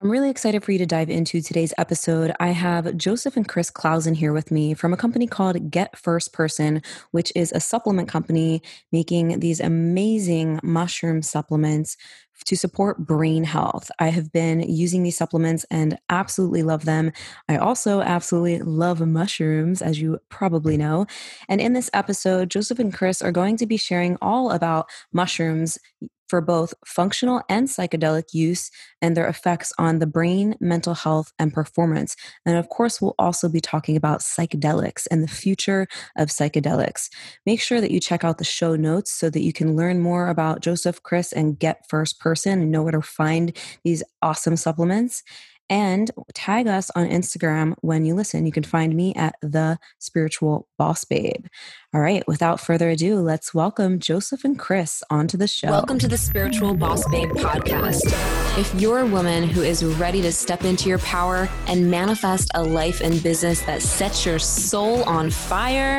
I'm really excited for you to dive into today's episode. I have Joseph and Chris Clausen here with me from a company called Get First Person, which is a supplement company making these amazing mushroom supplements to support brain health. I have been using these supplements and absolutely love them. I also absolutely love mushrooms, as you probably know. And in this episode, Joseph and Chris are going to be sharing all about mushrooms for both functional and psychedelic use and their effects on the brain, mental health, and performance. And of course, we'll also be talking about psychedelics and the future of psychedelics. Make sure that you check out the show notes so that you can learn more about Joseph, Chris, and Get First Person and know where to find these awesome supplements and tag us on Instagram when you listen. You can find me at the spiritual boss babe. All right, without further ado, let's welcome Joseph and Chris onto the show. Welcome to the Spiritual Boss Babe podcast. If you're a woman who is ready to step into your power and manifest a life and business that sets your soul on fire,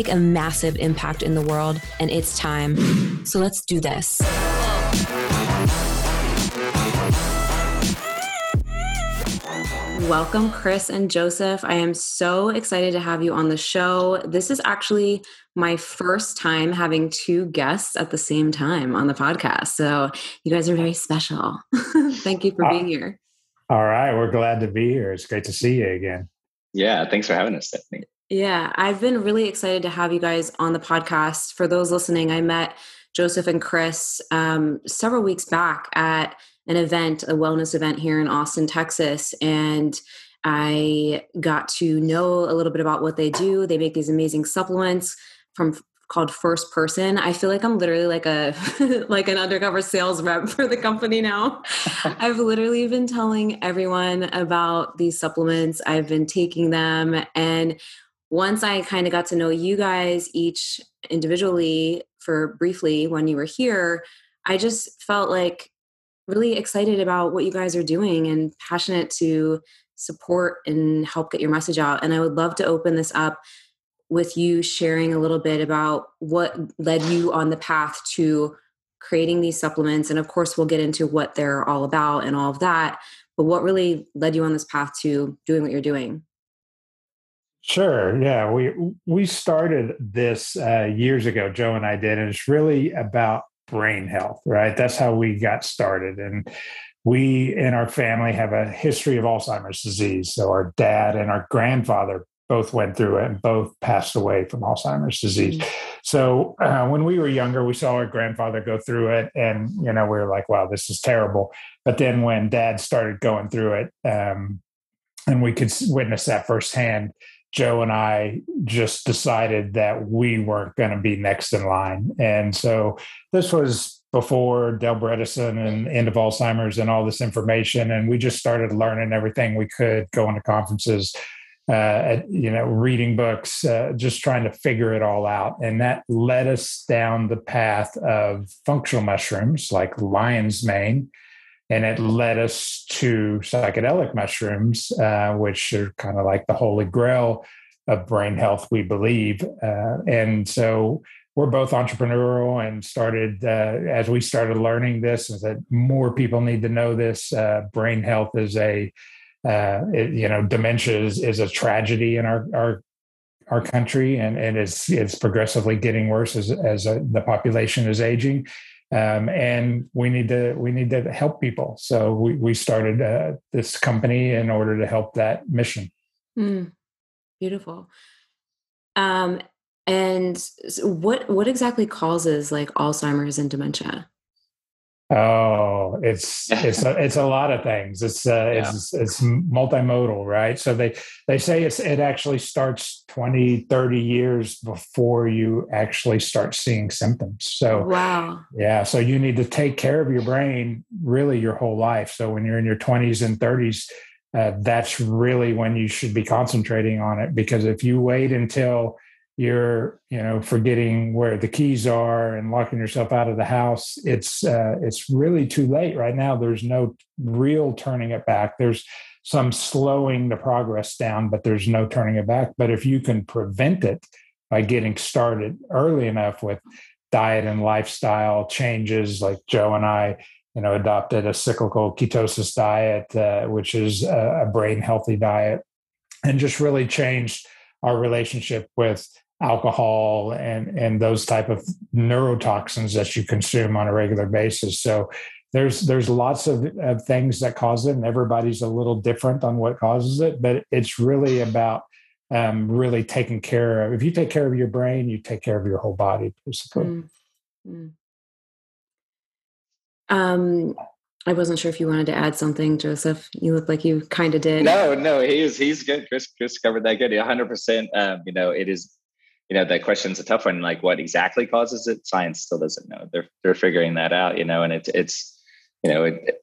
a massive impact in the world, and it's time. So let's do this. Welcome, Chris and Joseph. I am so excited to have you on the show. This is actually my first time having two guests at the same time on the podcast. So you guys are very special. Thank you for being here. All right. We're glad to be here. It's great to see you again. Yeah. Thanks for having us, Stephanie. Yeah. I've been really excited to have you guys on the podcast. For those listening, I met Joseph and Chris um, several weeks back at an event, a wellness event here in Austin, Texas. And I got to know a little bit about what they do. They make these amazing supplements from called First Person. I feel like I'm literally like a like an undercover sales rep for the company now. I've literally been telling everyone about these supplements. I've been taking them and once I kind of got to know you guys each individually for briefly when you were here, I just felt like really excited about what you guys are doing and passionate to support and help get your message out. And I would love to open this up with you sharing a little bit about what led you on the path to creating these supplements. And of course, we'll get into what they're all about and all of that. But what really led you on this path to doing what you're doing? Sure. Yeah, we we started this uh, years ago. Joe and I did, and it's really about brain health, right? That's how we got started. And we in our family have a history of Alzheimer's disease. So our dad and our grandfather both went through it and both passed away from Alzheimer's disease. Mm-hmm. So uh, when we were younger, we saw our grandfather go through it, and you know we were like, "Wow, this is terrible." But then when Dad started going through it, um, and we could witness that firsthand, Joe and I just decided that we weren't going to be next in line. And so this was before Dale Bredesen and end of Alzheimer's and all this information. And we just started learning everything we could, going to conferences, uh, you know, reading books, uh, just trying to figure it all out. And that led us down the path of functional mushrooms like lion's mane and it led us to psychedelic mushrooms, uh, which are kind of like the holy grail of brain health, we believe. Uh, and so we're both entrepreneurial and started uh, as we started learning this, is that more people need to know this. Uh, brain health is a uh, it, you know dementia is, is a tragedy in our our our country, and, and it's it's progressively getting worse as as uh, the population is aging um, and we need to we need to help people. So we we started uh, this company in order to help that mission. Mm, beautiful. Um, and what what exactly causes like Alzheimer's and dementia? Oh, it's it's a, it's a lot of things. It's uh, yeah. it's it's multimodal, right? So they they say it's it actually starts 20, 30 years before you actually start seeing symptoms. So wow, yeah. So you need to take care of your brain really your whole life. So when you're in your twenties and thirties, uh, that's really when you should be concentrating on it. Because if you wait until you're you know forgetting where the keys are and locking yourself out of the house it's uh, it's really too late right now. There's no real turning it back. There's some slowing the progress down but there's no turning it back. But if you can prevent it by getting started early enough with diet and lifestyle changes like joe and i you know adopted a cyclical ketosis diet uh, which is a, a brain healthy diet and just really changed our relationship with alcohol and and those type of neurotoxins that you consume on a regular basis so there's there's lots of, of things that cause it and everybody's a little different on what causes it but it's really about um, really taking care of if you take care of your brain you take care of your whole body basically mm-hmm. um I wasn't sure if you wanted to add something, Joseph. You look like you kind of did. No, no, he's he's good. Chris Chris covered that good. 100. Um, percent You know, it is you know, that question's a tough one. Like, what exactly causes it? Science still doesn't know. They're they're figuring that out. You know, and it's it's you know, it,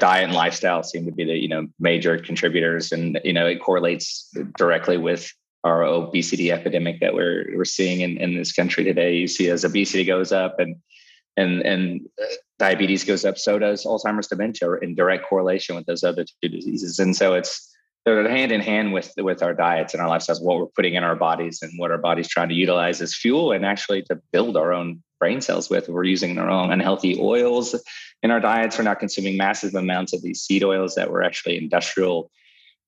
diet and lifestyle seem to be the you know major contributors, and you know, it correlates directly with our obesity epidemic that we're we're seeing in, in this country today. You see, as obesity goes up and and and uh, diabetes goes up, so does Alzheimer's dementia, in direct correlation with those other two diseases. And so it's they're hand in hand with with our diets and our lifestyles, what we're putting in our bodies and what our body's trying to utilize as fuel and actually to build our own brain cells with. We're using our own unhealthy oils in our diets. We're not consuming massive amounts of these seed oils that were actually industrial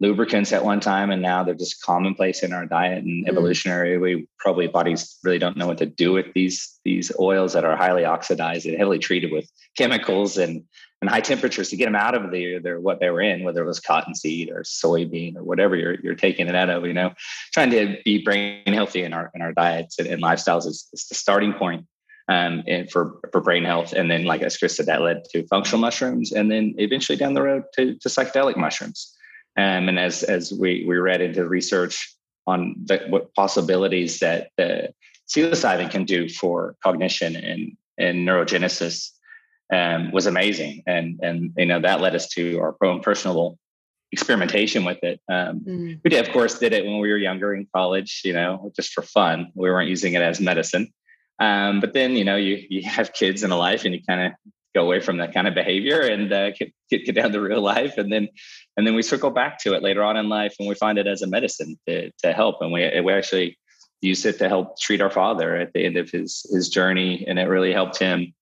lubricants at one time and now they're just commonplace in our diet and mm. evolutionary we probably bodies really don't know what to do with these these oils that are highly oxidized and heavily treated with chemicals and and high temperatures to get them out of the their what they were in whether it was cottonseed or soybean or whatever you're you're taking it out of you know trying to be brain healthy in our in our diets and, and lifestyles is, is the starting point um, and for for brain health. And then, like as Chris said, that led to functional mushrooms, and then eventually down the road to, to psychedelic mushrooms. Um, and as as we we read into research on the, what possibilities that the psilocybin can do for cognition and and neurogenesis um, was amazing, and and you know that led us to our own personal experimentation with it. Um, mm. We did, of course, did it when we were younger in college, you know, just for fun. We weren't using it as medicine. Um, but then, you know, you you have kids in a life, and you kind of go away from that kind of behavior and uh, get, get down to real life and then and then we circle back to it later on in life and we find it as a medicine to, to help. And we, we actually used it to help treat our father at the end of his his journey. And it really helped him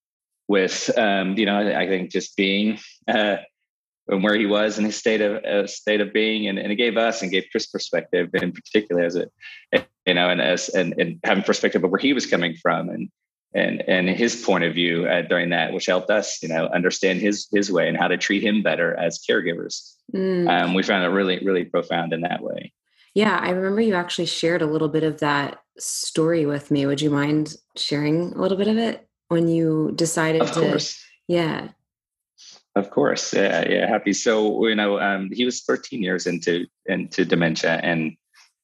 with um, you know i think just being uh, and where he was in his state of uh, state of being. And, and it gave us and gave chris perspective in particular as it you know and as and, and having perspective of where he was coming from and and and his point of view uh, during that, which helped us, you know, understand his his way and how to treat him better as caregivers. Mm. Um, we found it really really profound in that way. Yeah, I remember you actually shared a little bit of that story with me. Would you mind sharing a little bit of it when you decided of to? Course. Yeah. Of course, yeah, yeah, happy. So you know, um, he was 13 years into into dementia, and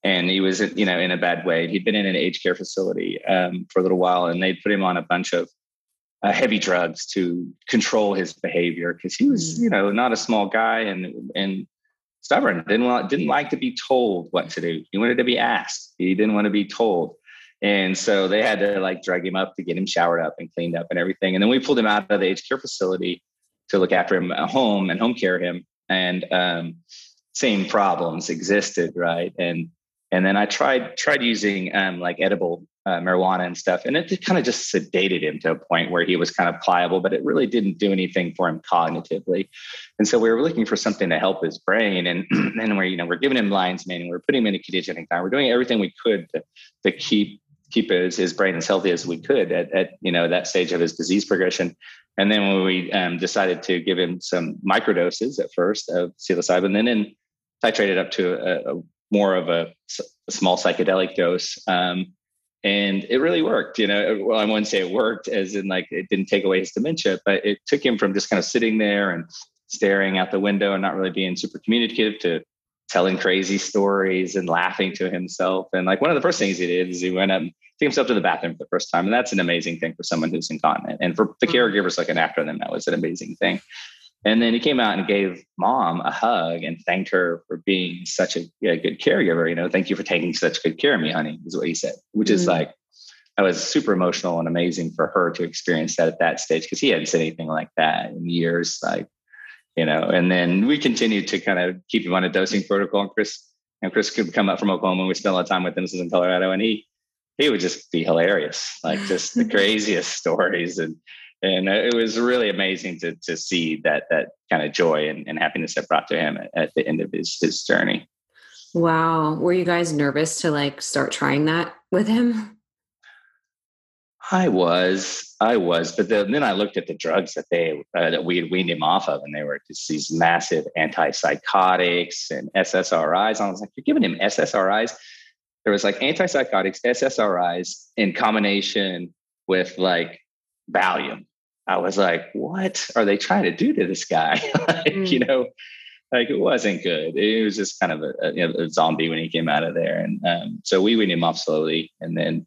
and he was you know in a bad way. He'd been in an aged care facility um, for a little while, and they'd put him on a bunch of uh, heavy drugs to control his behavior because he was mm. you know not a small guy and and stubborn. didn't want didn't like to be told what to do. He wanted to be asked. He didn't want to be told. And so they had to like drag him up to get him showered up and cleaned up and everything. And then we pulled him out of the aged care facility to look after him at home and home care him. And um, same problems existed, right? And and then I tried tried using um, like edible uh, marijuana and stuff, and it kind of just sedated him to a point where he was kind of pliable, but it really didn't do anything for him cognitively. And so we were looking for something to help his brain, and and we're you know we're giving him lion's mane, we're putting him in a ketogenic diet. We're doing everything we could to, to keep keep his, his brain as healthy as we could at, at you know that stage of his disease progression. And then when we um, decided to give him some microdoses at first of psilocybin, then in titrated up to a, a more of a, a small psychedelic dose. Um, and it really worked. You know, well, I wouldn't say it worked as in like it didn't take away his dementia, but it took him from just kind of sitting there and staring out the window and not really being super communicative to telling crazy stories and laughing to himself. And like one of the first things he did is he went up and took himself to the bathroom for the first time. And that's an amazing thing for someone who's incontinent. And for the mm-hmm. caregivers looking after them, that was an amazing thing. And then he came out and gave mom a hug and thanked her for being such a, a good caregiver. You know, thank you for taking such good care of me, honey, is what he said, which mm-hmm. is like, I was super emotional and amazing for her to experience that at that stage because he hadn't said anything like that in years. Like, you know, and then we continued to kind of keep him on a dosing protocol. And Chris and Chris could come up from Oklahoma. And we spent a lot of time with him. This is in Colorado, and he he would just be hilarious, like just the craziest stories and and it was really amazing to to see that that kind of joy and, and happiness that brought to him at, at, the end of his his journey. Wow, were you guys nervous to like start trying that with him? I was, I was, but then, then I looked at the drugs that they uh, that we had weaned him off of, and they were just these massive antipsychotics and SSRIs. And I was like, "You're giving him SSRIs?" There was like antipsychotics, SSRIs in combination with like Valium, I was like, what are they trying to do to this guy? like, mm. You know, like it wasn't good. It was just kind of a, a, you know, a zombie when he came out of there. And um, so we weaned him off slowly. And then,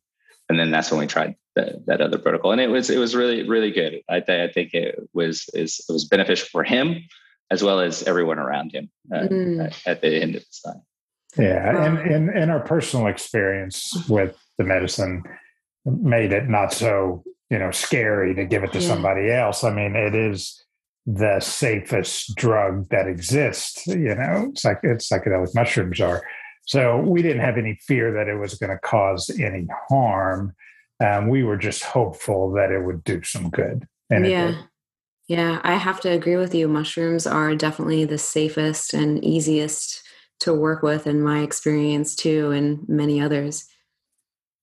and then that's when we tried the, that other protocol. And it was, it was really, really good. I, th- I think it was, is, it was beneficial for him as well as everyone around him uh, mm. at, at, the end of his time. Yeah. And, and, and our personal experience with the medicine made it not so you know scary to give it to yeah. somebody else. I mean it is the safest drug that exists you know? It's like it's psychedelic mushrooms are so we didn't have any fear that it was going to cause any harm. Um, we were just hopeful that it would do some good and yeah. yeah i have to agree with you. Mushrooms are definitely the safest and easiest to work with in my experience too and many others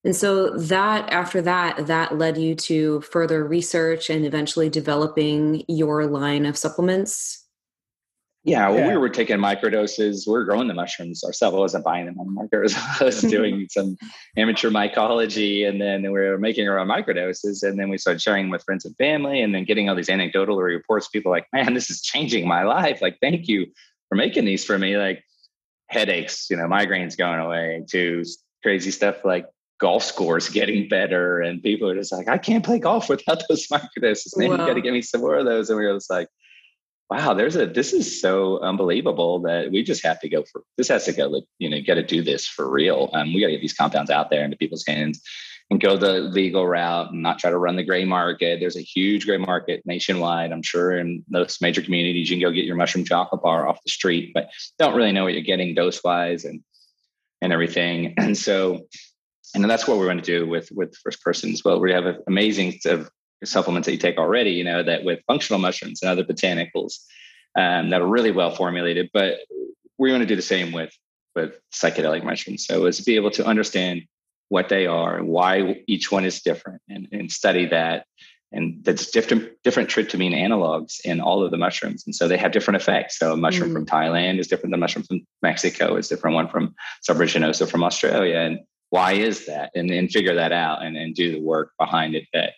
and so that after that, that led you to further research and eventually developing your line of supplements. Yeah, well, yeah. we were taking microdoses. We are growing the mushrooms ourselves. I wasn't buying them on the market. I was mm-hmm. doing some amateur mycology, and then we were making our own microdoses. And then we started sharing with friends and family, and then getting all these anecdotal reports. People like, "Man, this is changing my life. Like, thank you for making these for me." Like headaches, you know, migraines going away, to crazy stuff like golf scores getting better and people are just like i can't play golf without those microdoses. Man wow. you got to get me some more of those and we were just like wow there's a this is so unbelievable that we just have to go for this has to go like you know got to do this for real. Um, we got to get these compounds out there into people's hands and go the legal route and not try to run the gray market. There's a huge gray market nationwide i'm sure in those major communities. You can go get your mushroom chocolate bar off the street but don't really know what you're getting dose wise and and everything. And so and that's what we're going to do with with first person as well. We have amazing supplements that you take already. You know that with functional mushrooms and other botanicals um, that are really well formulated. But we're going to do the same with with psychedelic mushrooms. So is to be able to understand what they are and why each one is different, and, and study that. And that's different different tryptamine analogs in all of the mushrooms, and so they have different effects. So a mushroom mm. from Thailand is different than a mushroom from Mexico. Is different one from subaeruginosa from Australia, and why is that? And, and figure that out and, and do the work behind it that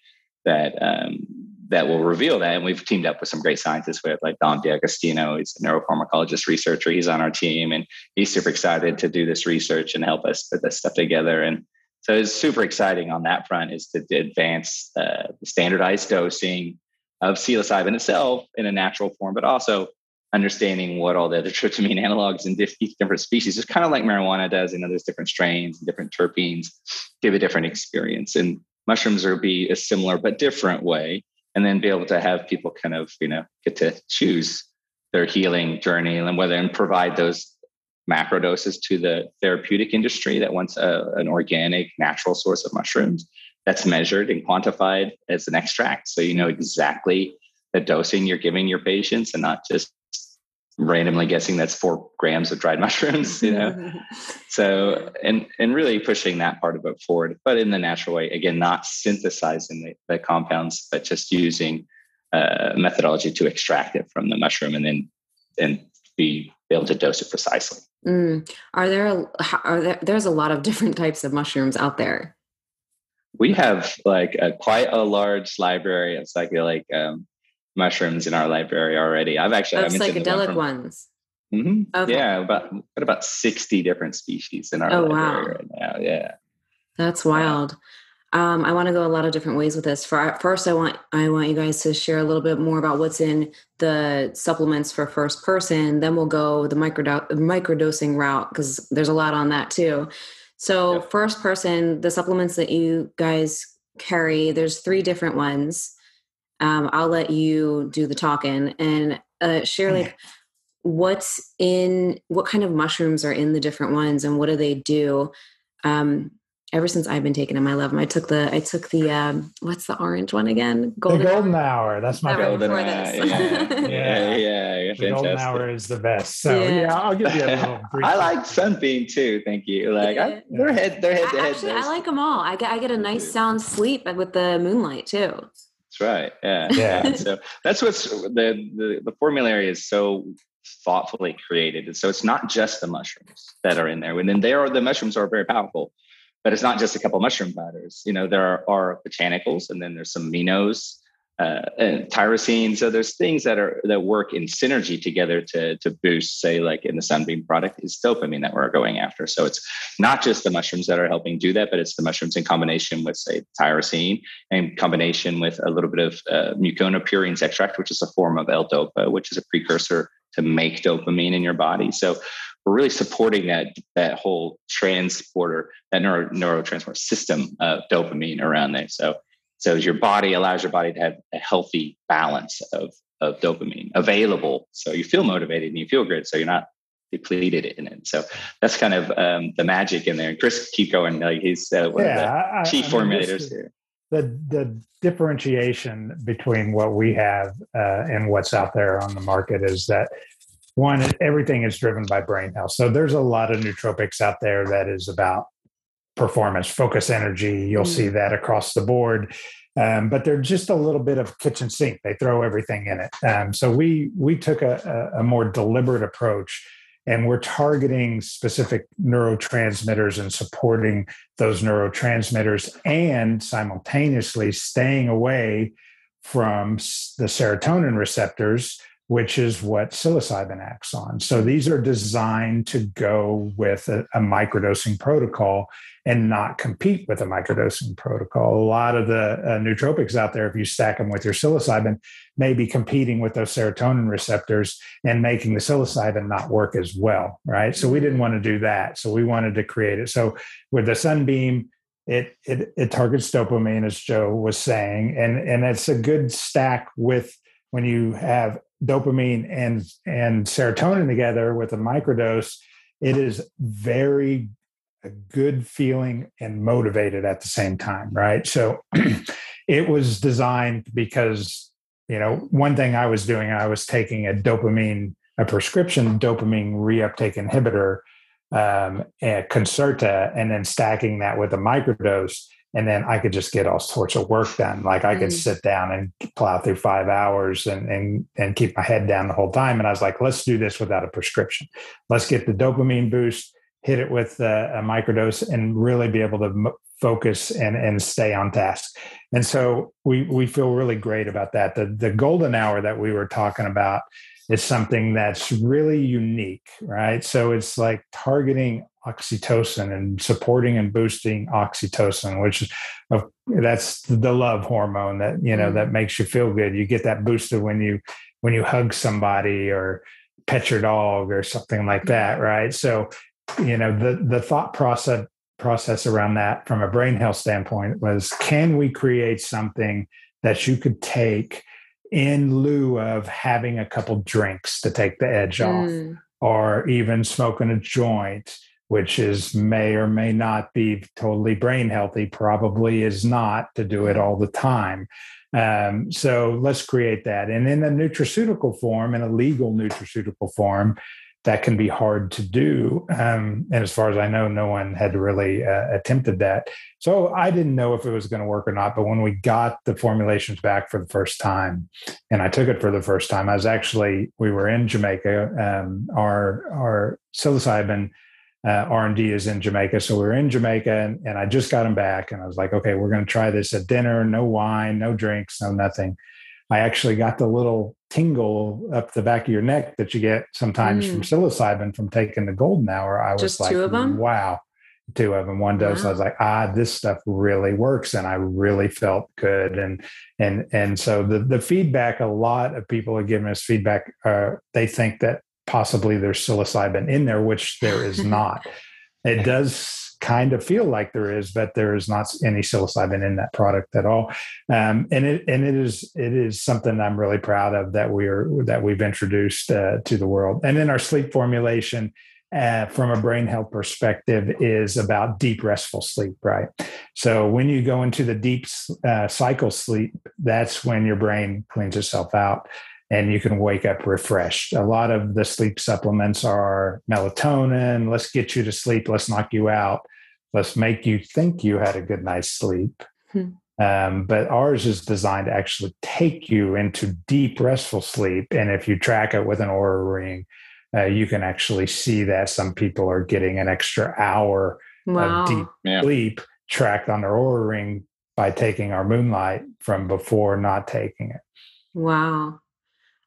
that um, that will reveal that. And we've teamed up with some great scientists. With like Dom D'Agostino. He's a neuropharmacologist researcher. He's on our team and he's super excited to do this research and help us put this stuff together. And so it's super exciting on that front is to advance uh, the standardized dosing of psilocybin itself in a natural form but also understanding what all the other tryptamine analogs in different species, just kind of like marijuana does. Know, there's different strains and different terpenes give a different experience. And mushrooms are be a similar but different way. And then be able to have people kind of, you know, get to choose their healing journey and whether and provide those macro doses to the therapeutic industry that wants a, an organic, natural source of mushrooms that's measured and quantified as an extract. So you know exactly the dosing you're giving your patients and not just randomly guessing that's four grams of dried mushrooms you know? So and and really pushing that part of it forward but in the natural way again not synthesizing the, the compounds but just using uh, methodology to extract it from the mushroom and then and be able to dose it precisely. Mm. are there are there there's a lot of different types of mushrooms out there. We have like a, quite a large library of psychedelic um, mushrooms in our library already. I've actually of psychedelic one ones. Mm-hmm. Okay. Yeah, about about sixty different species in our oh, library wow. right now. Yeah, that's wild. Um, I want to go a lot of different ways with this. For first, I want I want you guys to share a little bit more about what's in the supplements for first person. Then we'll go the micro microdosing route because there's a lot on that too. So, first person, the supplements that you guys carry, there's three different ones. Um, I'll let you do the talking and uh, share like what's in what kind of mushrooms are in the different ones and what do they do. Um, ever since I've been taking them, I love them. I took the I took the um, what's the orange one again? Golden, the golden hour. That's my golden hour. Yeah, yeah, yeah, yeah, The golden hour is the best. So yeah, yeah I'll give you a little. Brief I like sunbeam too. Thank you. Like yeah. I, they're head, they're head to head. Actually, I like them all. I get I get a nice sound sleep with the moonlight too. That's right. Yeah. Yeah. so that's what's the, the the formulary is so thoughtfully created. So it's not just the mushrooms that are in there. And then there are the mushrooms are very powerful but it's not just a couple mushroom powders. You know, there are, are botanicals, and then there's some aminos, uh, and tyrosine. So there's things that are that work in synergy together to to boost, say, like in the sunbeam product is dopamine that we're going after. So it's not just the mushrooms that are helping do that, but it's the mushrooms in combination with, say, tyrosine, and combination with a little bit of uh, mucuna pruriens extract, which is a form of L-dopa, which is a precursor to make dopamine in your body. So we're really supporting that that whole transporter, that neuro, neurotransporter system of dopamine around there. So so your body allows your body to have a healthy balance of of dopamine available. So you feel motivated and you feel good. So you're not depleted in it. So that's kind of um, the magic in there. And Chris, keep going. Like he's uh, one yeah, of the chief I, I mean, formulators here. The the differentiation between what we have uh, and what's out there on the market is that one, everything is driven by brain health. So there's a lot of nootropics out there that is about performance, focus, energy. You'll mm-hmm. see that across the board. Um, but they're just a little bit of kitchen sink. They throw everything in it. Um, so we we took a, a, more deliberate approach, and we're targeting specific neurotransmitters and supporting those neurotransmitters, and simultaneously staying away from the serotonin receptors which is what psilocybin acts on. So these are designed to go with a, a, microdosing protocol and not compete with a microdosing protocol. A lot of the uh, nootropics out there, if you stack them with your psilocybin, may be competing with those serotonin receptors and making the psilocybin not work as well, right? So we didn't want to do that. So we wanted to create it. So with the sunbeam, it, it it targets dopamine, as Joe was saying, and and it's a good stack with when you have dopamine and and serotonin together with a microdose, it is very good feeling and motivated at the same time, right? So it was designed because you know one thing I was doing, I was taking a dopamine, a prescription dopamine reuptake inhibitor, um, a Concerta, and then stacking that with a microdose and then I could just get all sorts of work done. Like I could mm. sit down and plow through five hours and, and and keep my head down the whole time. And I was like, let's do this without a prescription. Let's get the dopamine boost, hit it with a, a microdose, and really be able to m- focus and and stay on task. And so we we feel really great about that. The the golden hour that we were talking about is something that's really unique, right? So it's like targeting oxytocin and supporting and boosting oxytocin, which is that's the love hormone that you know mm. that makes you feel good. You get that boosted when you when you hug somebody or pet your dog or something like that, right? So you know the the thought process process around that from a brain health standpoint was can we create something that you could take in lieu of having a couple drinks to take the edge mm. off or even smoking a joint which is may or may not be totally brain healthy, probably is not to do it all the time. Um, so let's create that. And in a nutraceutical form, in a legal nutraceutical form, that can be hard to do. Um, and as far as I know, no one had really uh, attempted that. So I didn't know if it was going to work or not. But when we got the formulations back for the first time, and I took it for the first time, I was actually we were in Jamaica. Um, our our psilocybin uh, R&D is in Jamaica. So we were in Jamaica and, and I just got him back and I was like, okay, we're going to try this at dinner, no wine, no drinks, no nothing. I actually got the little tingle up the back of your neck that you get sometimes mm. from psilocybin from taking the golden hour. I just was like, two of them? wow, two of them, one dose. Wow. I was like, ah, this stuff really works. And I really felt good. And, and, and so the, the feedback, a lot of people are giving us feedback. Uh, they think that possibly there's psilocybin in there, which there is not. it does kind of feel like there is, but there is not any psilocybin in that product at all. Um, and it and it is it is something I'm really proud of that we are that we've introduced uh, to the world. And then our sleep formulation. Uh, from a brain health perspective, is about deep restful sleep, right? So when you go into the deep uh, cycle sleep, that's when your brain cleans itself out and you can wake up refreshed. A lot of the sleep supplements are melatonin. Let's get you to sleep. Let's knock you out. Let's make you think you had a good night's sleep. Hmm. Um, but ours is designed to actually take you into deep, restful sleep. And if you track it with an Oura ring, uh, you can actually see that some people are getting an extra hour wow. of deep yeah. sleep tracked on their Oura ring by taking our moonlight from before not taking it. Wow.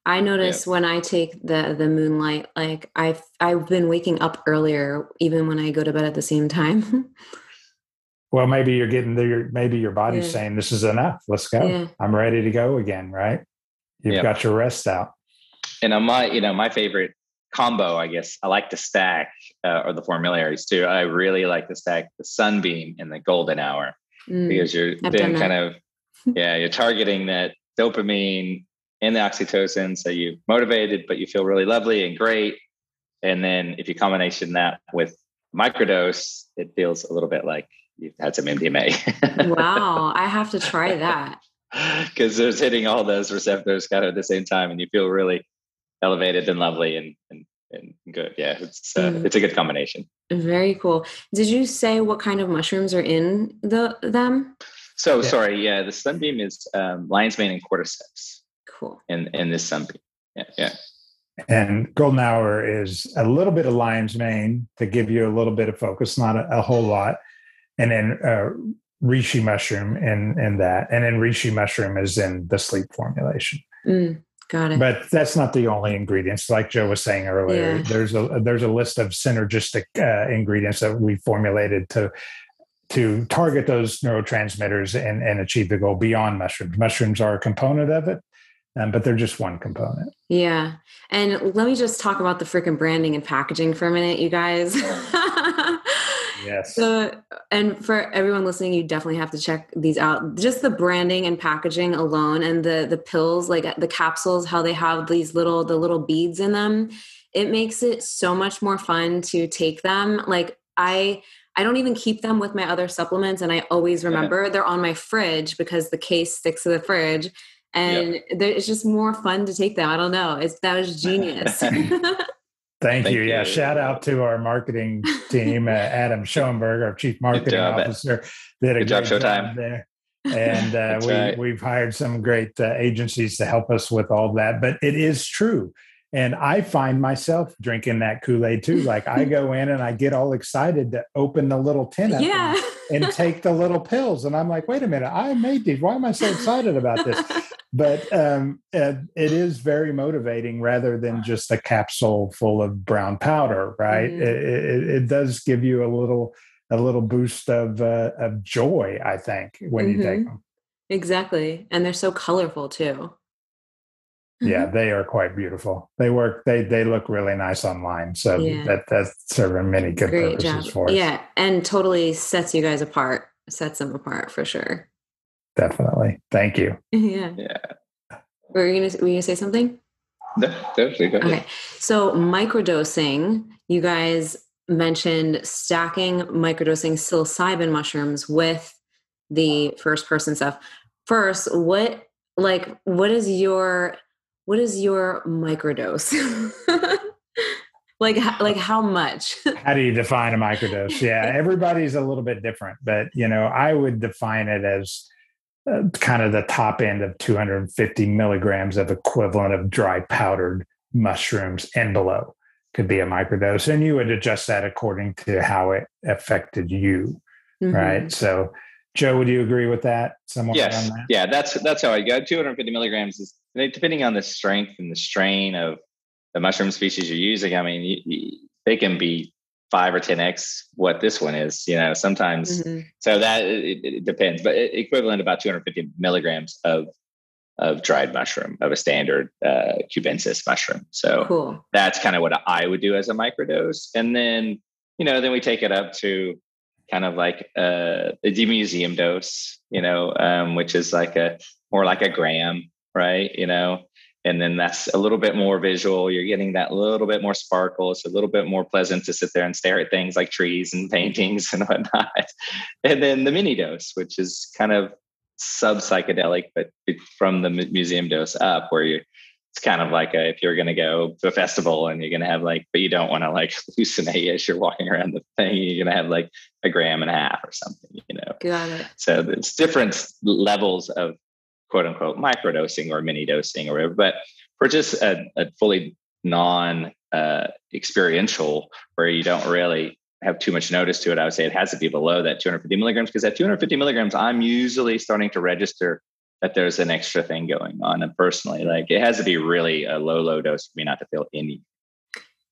I notice yeah. when I take the the moonlight, like I've I've been waking up earlier, even when I go to bed at the same time. well, maybe you're getting there. Maybe your body's yeah. saying, "This is enough. Let's go. Yeah. I'm ready to go again." Right? You've got your rest out. And on my, you know, my favorite combo, I guess, I like to stack, uh, or the formularies too. I really like to stack the sunbeam and the golden hour mm, because you're I've then kind of, yeah, you're targeting that dopamine and the oxytocin. So you're motivated, but you feel really lovely and great. And then if you combination that with microdose, it feels a little bit like you've had some MDMA. wow, I have to try that. Because there's hitting all those receptors kind of at the same time, and you feel really elevated and lovely and and, and good. Yeah, it's uh, mm. it's a good combination. Very cool. Did you say what kind of mushrooms are in the them? So yeah. sorry, yeah, the sunbeam is um, lion's mane and cordyceps. Cool. in and this something. Yeah, yeah. And golden hour is a little bit of lion's mane to give you a little bit of focus, not a, a whole lot. And then uh, reishi mushroom in in that, and then reishi mushroom is in the sleep formulation. Mm, got it. But that's not the only ingredients. Like Joe was saying earlier, yeah. there's a there's a list of synergistic uh, ingredients that we formulated to to target those neurotransmitters and, and achieve the goal beyond mushrooms. Mushrooms are a component of it, um, but they're just one component. Yeah. And let me just talk about the freaking branding and packaging for a minute, you guys. yes. So, and for everyone listening, you definitely have to check these out. Just the branding and packaging alone and the the pills, like the capsules, how they have these little the little beads in them, it makes it so much more fun to take them. Like I I don't even keep them with my other supplements and I always remember yeah. they're on my fridge because the case sticks to the fridge and yep. it's just more fun to take them. I don't know. It's that was genius. Thank, Thank you. you. Yeah, shout out to our marketing team, uh, Adam Schoenberg, our chief marketing job, officer, did a Good great job, job there. And uh, we right. we've hired some great uh, agencies to help us with all that. But it is true. And I find myself drinking that Kool Aid too. Like I go in and I get all excited to open the little tin up yeah. and, and, take the little pills. And I'm like, wait a minute, I made these. Why am I so excited about this? But um, it, it is very motivating rather than just a capsule full of brown powder, right? Mm-hmm. It, it, it, does give you a little a little boost of uh, of joy, I think, when mm-hmm. you take mm-hmm. them. Exactly, and they're so colorful too. Yeah, mm-hmm. they are quite beautiful. They work. They they look really nice online. So yeah. that that's serving many good Great purposes job. for us. Yeah, and totally sets you guys apart. Sets them apart for sure. Definitely. Thank you. Yeah. Yeah. Were you gonna were you gonna say something? definitely. Okay. So microdosing, you guys mentioned stacking microdosing psilocybin mushrooms with the first person stuff. First, what like what is your what is your microdose? like like how much how do you define a microdose yeah everybody's a little bit different but you know i would define it as uh, kind of the top end of 250 milligrams of equivalent of dry powdered mushrooms and below. could be a microdose, and you would adjust that according to how it affected you, mm-hmm. right? So, Joe, would you agree with that? Somewhat yes, that? yeah, that's that's how I go. 250 milligrams is depending on the strength and the strain of the mushroom species you're using. I mean, you, you, they can be five or 10x what this one is you know sometimes mm-hmm. so that it, it, depends but equivalent about 250 milligrams of of dried mushroom of a standard uh, cubensis mushroom so cool. that's kind of what i would do as a microdose and then you know then we take it up to kind of like uh, the museum dose you know um, which is like a more like a gram right you know and then that's a little bit more visual. You're getting that little bit more sparkle. It's a little bit more pleasant to sit there and stare at things like trees and mm-hmm. paintings and whatnot. And then the mini dose which is kind of sub psychedelic but from the museum dose up where you it's kind of like a, if you're going to go to a festival and you're going to have like but you don't want to like hallucinate as you're walking around the thing you're going to have like a gram and a half or something you know? Got it. So it's different levels of quote unquote microdosing or mini dosing or whatever. But for just a, a fully non uh, experiential where you don't really have too much notice to it, I would say it has to be below that 250 milligrams because at 250 milligrams, I'm usually starting to register that there's an extra thing going on. And personally, like it has to be really a low, low dose for me not to feel any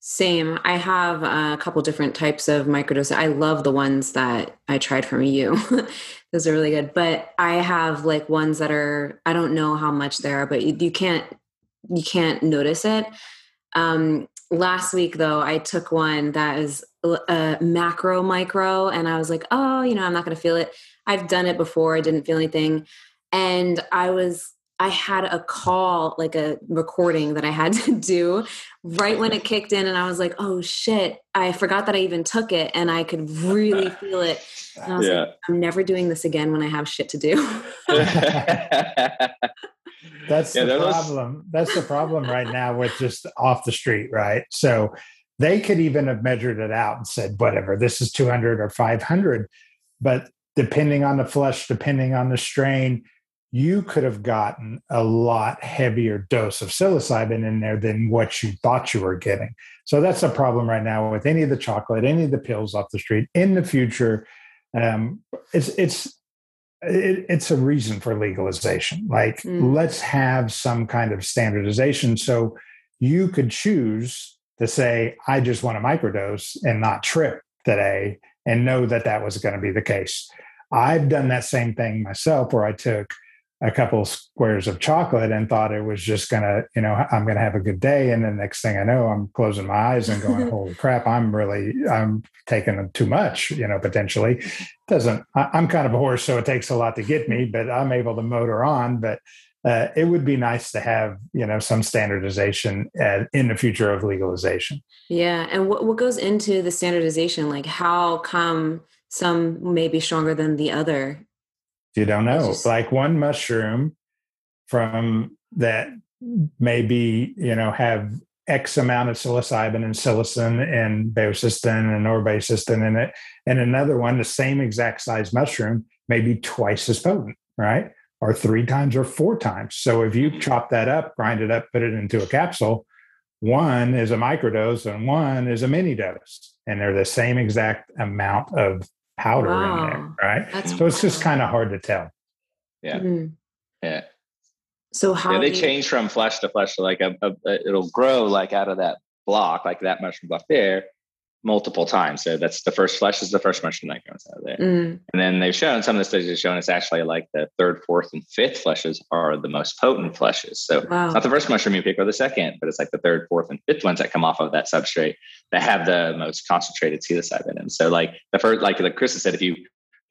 same. I have a couple different types of microdose. I love the ones that I tried from you. Those are really good. But I have like ones that are I don't know how much there are, but you, you can't you can't notice it. Um, last week though, I took one that is a macro micro, and I was like, oh, you know, I'm not going to feel it. I've done it before. I didn't feel anything, and I was I had a call, like a recording that I had to do right when it kicked in. And I was like, oh shit, I forgot that I even took it and I could really feel it. And I was yeah. like, I'm never doing this again when I have shit to do. That's yeah, the problem. That's the problem right now with just off the street, right? So they could even have measured it out and said, whatever, this is 200 or 500. But depending on the flush, depending on the strain, you could have gotten a lot heavier dose of psilocybin in there than what you thought you were getting. So that's a problem right now with any of the chocolate, any of the pills off the street. In the future, um, it's it's it, it's a reason for legalization. Like, mm. let's have some kind of standardization so you could choose to say, "I just want a microdose and not trip today," and know that that was going to be the case. I've done that same thing myself, where I took a couple squares of chocolate and thought it was just gonna, you know, I'm gonna have a good day. And the next thing I know, I'm closing my eyes and going, "Holy crap! I'm really, I'm taking too much." You know, potentially doesn't. I, am kind of a horse, so it takes a lot to get me, but I'm able to motor on. But uh, it would be nice to have, you know, some standardization at, in the future of legalization. Yeah, and what what goes into the standardization? Like, how come some may be stronger than the other? You don't know. Just... Like one mushroom from that maybe, you know, have X amount of psilocybin and psilocin and baeocystin and norbaeocystin in it. And another one, the same exact size mushroom, may be twice as potent, right? Or three times or four times. So if you chop that up, grind it up, put it into a capsule, one is a microdose and one is a mini dose. And they're the same exact amount of powder wow. in there, right? That's so it's just kind of hard to tell. Yeah. Mm-hmm. Yeah. So how yeah, they you... change from flush to flush. So like a, a, a, it'll grow like out of that block, like that mushroom block there, multiple times. So that's the first flush is the first mushroom that comes out of there. Mm. And then they've shown some of the studies have shown it's actually like the third, fourth, and fifth flushes are the most potent flushes. So wow. not the first mushroom you pick or the second, but it's like the third, fourth, and fifth ones that come off of that substrate that have the most concentrated psilocybin. And so like the first, like like Chris said, if you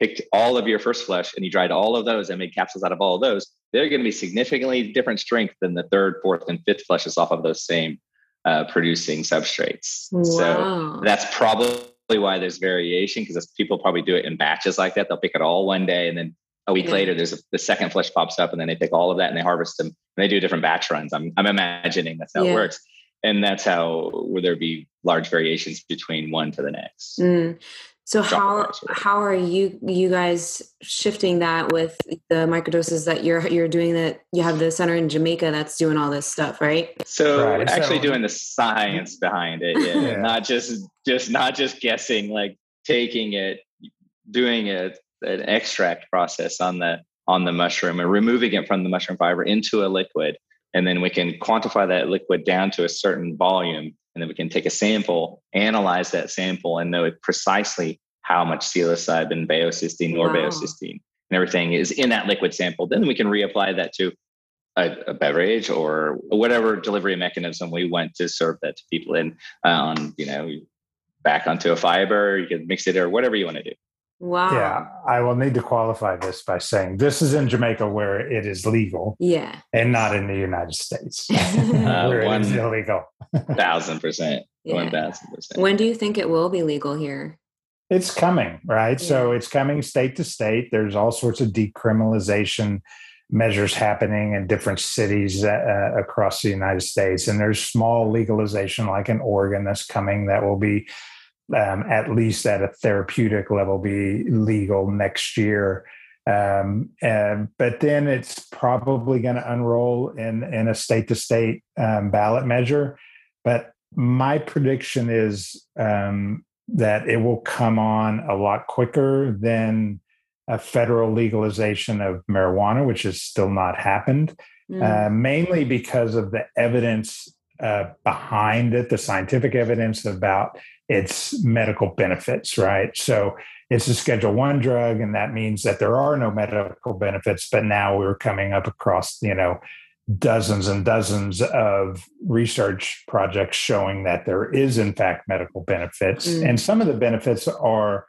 picked all of your first flush and you dried all of those and made capsules out of all of those, they're going to be significantly different strength than the third, fourth, and fifth flushes off of those same uh, producing substrates. Wow. So that's probably why there's variation because people probably do it in batches like that. They'll pick it all one day and then a week yeah. later there's a, the second flush pops up and then they pick all of that and they harvest them and they do different batch runs. I'm, I'm imagining that's how yeah. it works. And that's how will there be large variations between one to the next. Mm. So how how are you you guys shifting that with the microdoses that you're you're doing that you have the center in Jamaica that's doing all this stuff, right? So right. actually so, doing the science behind it, yeah. yeah. Not just just not just guessing, like taking it, doing it an extract process on the on the mushroom and removing it from the mushroom fiber into a liquid. And then we can quantify that liquid down to a certain volume and then we can take a sample, analyze that sample, and know precisely how much psilocybin, baeocystin, or wow. and everything is in that liquid sample. Then we can reapply that to a, a, beverage or whatever delivery mechanism we want to serve that to people in uh, on, you know, back onto a fiber. You can mix it or whatever you want to do. Wow. Yeah, I will need to qualify this by saying this is in Jamaica where it is legal. Yeah. And not in the United States uh, where one, it is illegal. thousand percent. One thousand percent. When do you think it will be legal here? It's coming, right? Yeah. So it's coming state to state. There's all sorts of decriminalization measures happening in different cities uh, across the United States. And there's small legalization, like in Oregon, that's coming that will be um, at least at a therapeutic level, be legal next year. Um, and, but then it's probably going to unroll in, in a state to state ballot measure. But my prediction is um, that it will come on a lot quicker than a federal legalization of marijuana, which has still not happened, mm. uh, mainly because of the evidence uh, behind it, the scientific evidence about its medical benefits, right? So it's a Schedule One drug, and that means that there are no medical benefits. But now we're coming up across, you know, dozens and dozens of research projects showing that there is, in fact, medical benefits, mm. and some of the benefits are